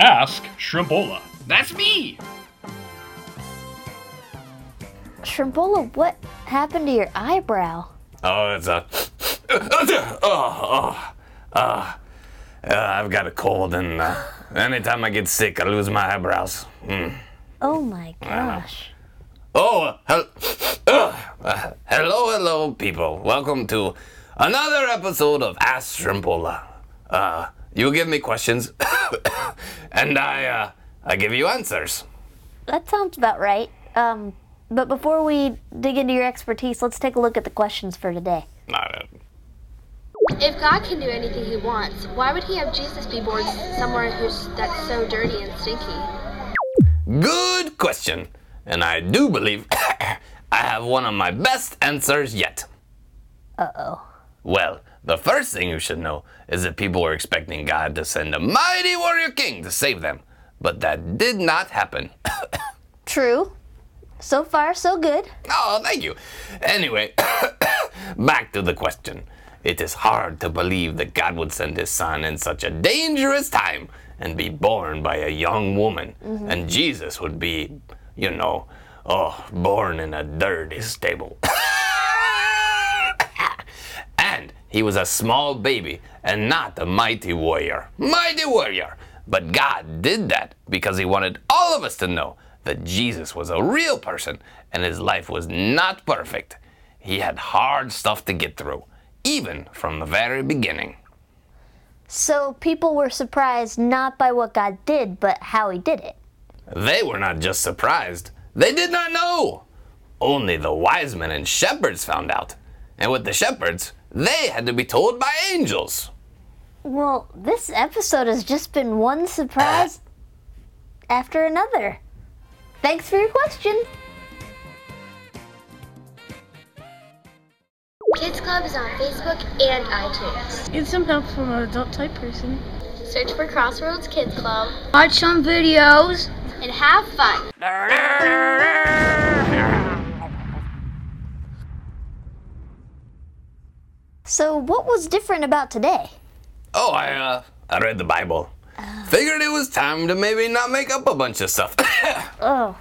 Ask Shrimpola. That's me. Shrimpola, what happened to your eyebrow? Oh, it's a. oh, oh, uh, uh, I've got a cold, and uh, anytime I get sick, I lose my eyebrows. Mm. Oh my gosh. Oh, hel- uh, uh, hello, hello, people. Welcome to another episode of Ask Shrimpola. Uh, you give me questions, and I, uh, I give you answers. That sounds about right. Um, but before we dig into your expertise, let's take a look at the questions for today. Not If God can do anything he wants, why would he have Jesus be born somewhere who's that's so dirty and stinky? Good question. And I do believe I have one of my best answers yet. Uh oh. Well, the first thing you should know is that people were expecting God to send a mighty warrior king to save them. But that did not happen. True. So far, so good. Oh, thank you. Anyway, back to the question. It is hard to believe that God would send his son in such a dangerous time and be born by a young woman. Mm-hmm. And Jesus would be, you know, oh, born in a dirty stable. and he was a small baby and not a mighty warrior. Mighty warrior! But God did that because he wanted all of us to know that Jesus was a real person and his life was not perfect. He had hard stuff to get through, even from the very beginning. So people were surprised not by what God did, but how he did it. They were not just surprised, they did not know. Only the wise men and shepherds found out. And with the shepherds, they had to be told by angels. Well, this episode has just been one surprise ah. after another. Thanks for your question. Kids Club is on Facebook and iTunes. Get some help from an adult type person. Search for Crossroads Kids Club Watch some videos. and have fun. So, what was different about today? Oh, I uh, I read the Bible. Figured it was time to maybe not make up a bunch of stuff. Oh,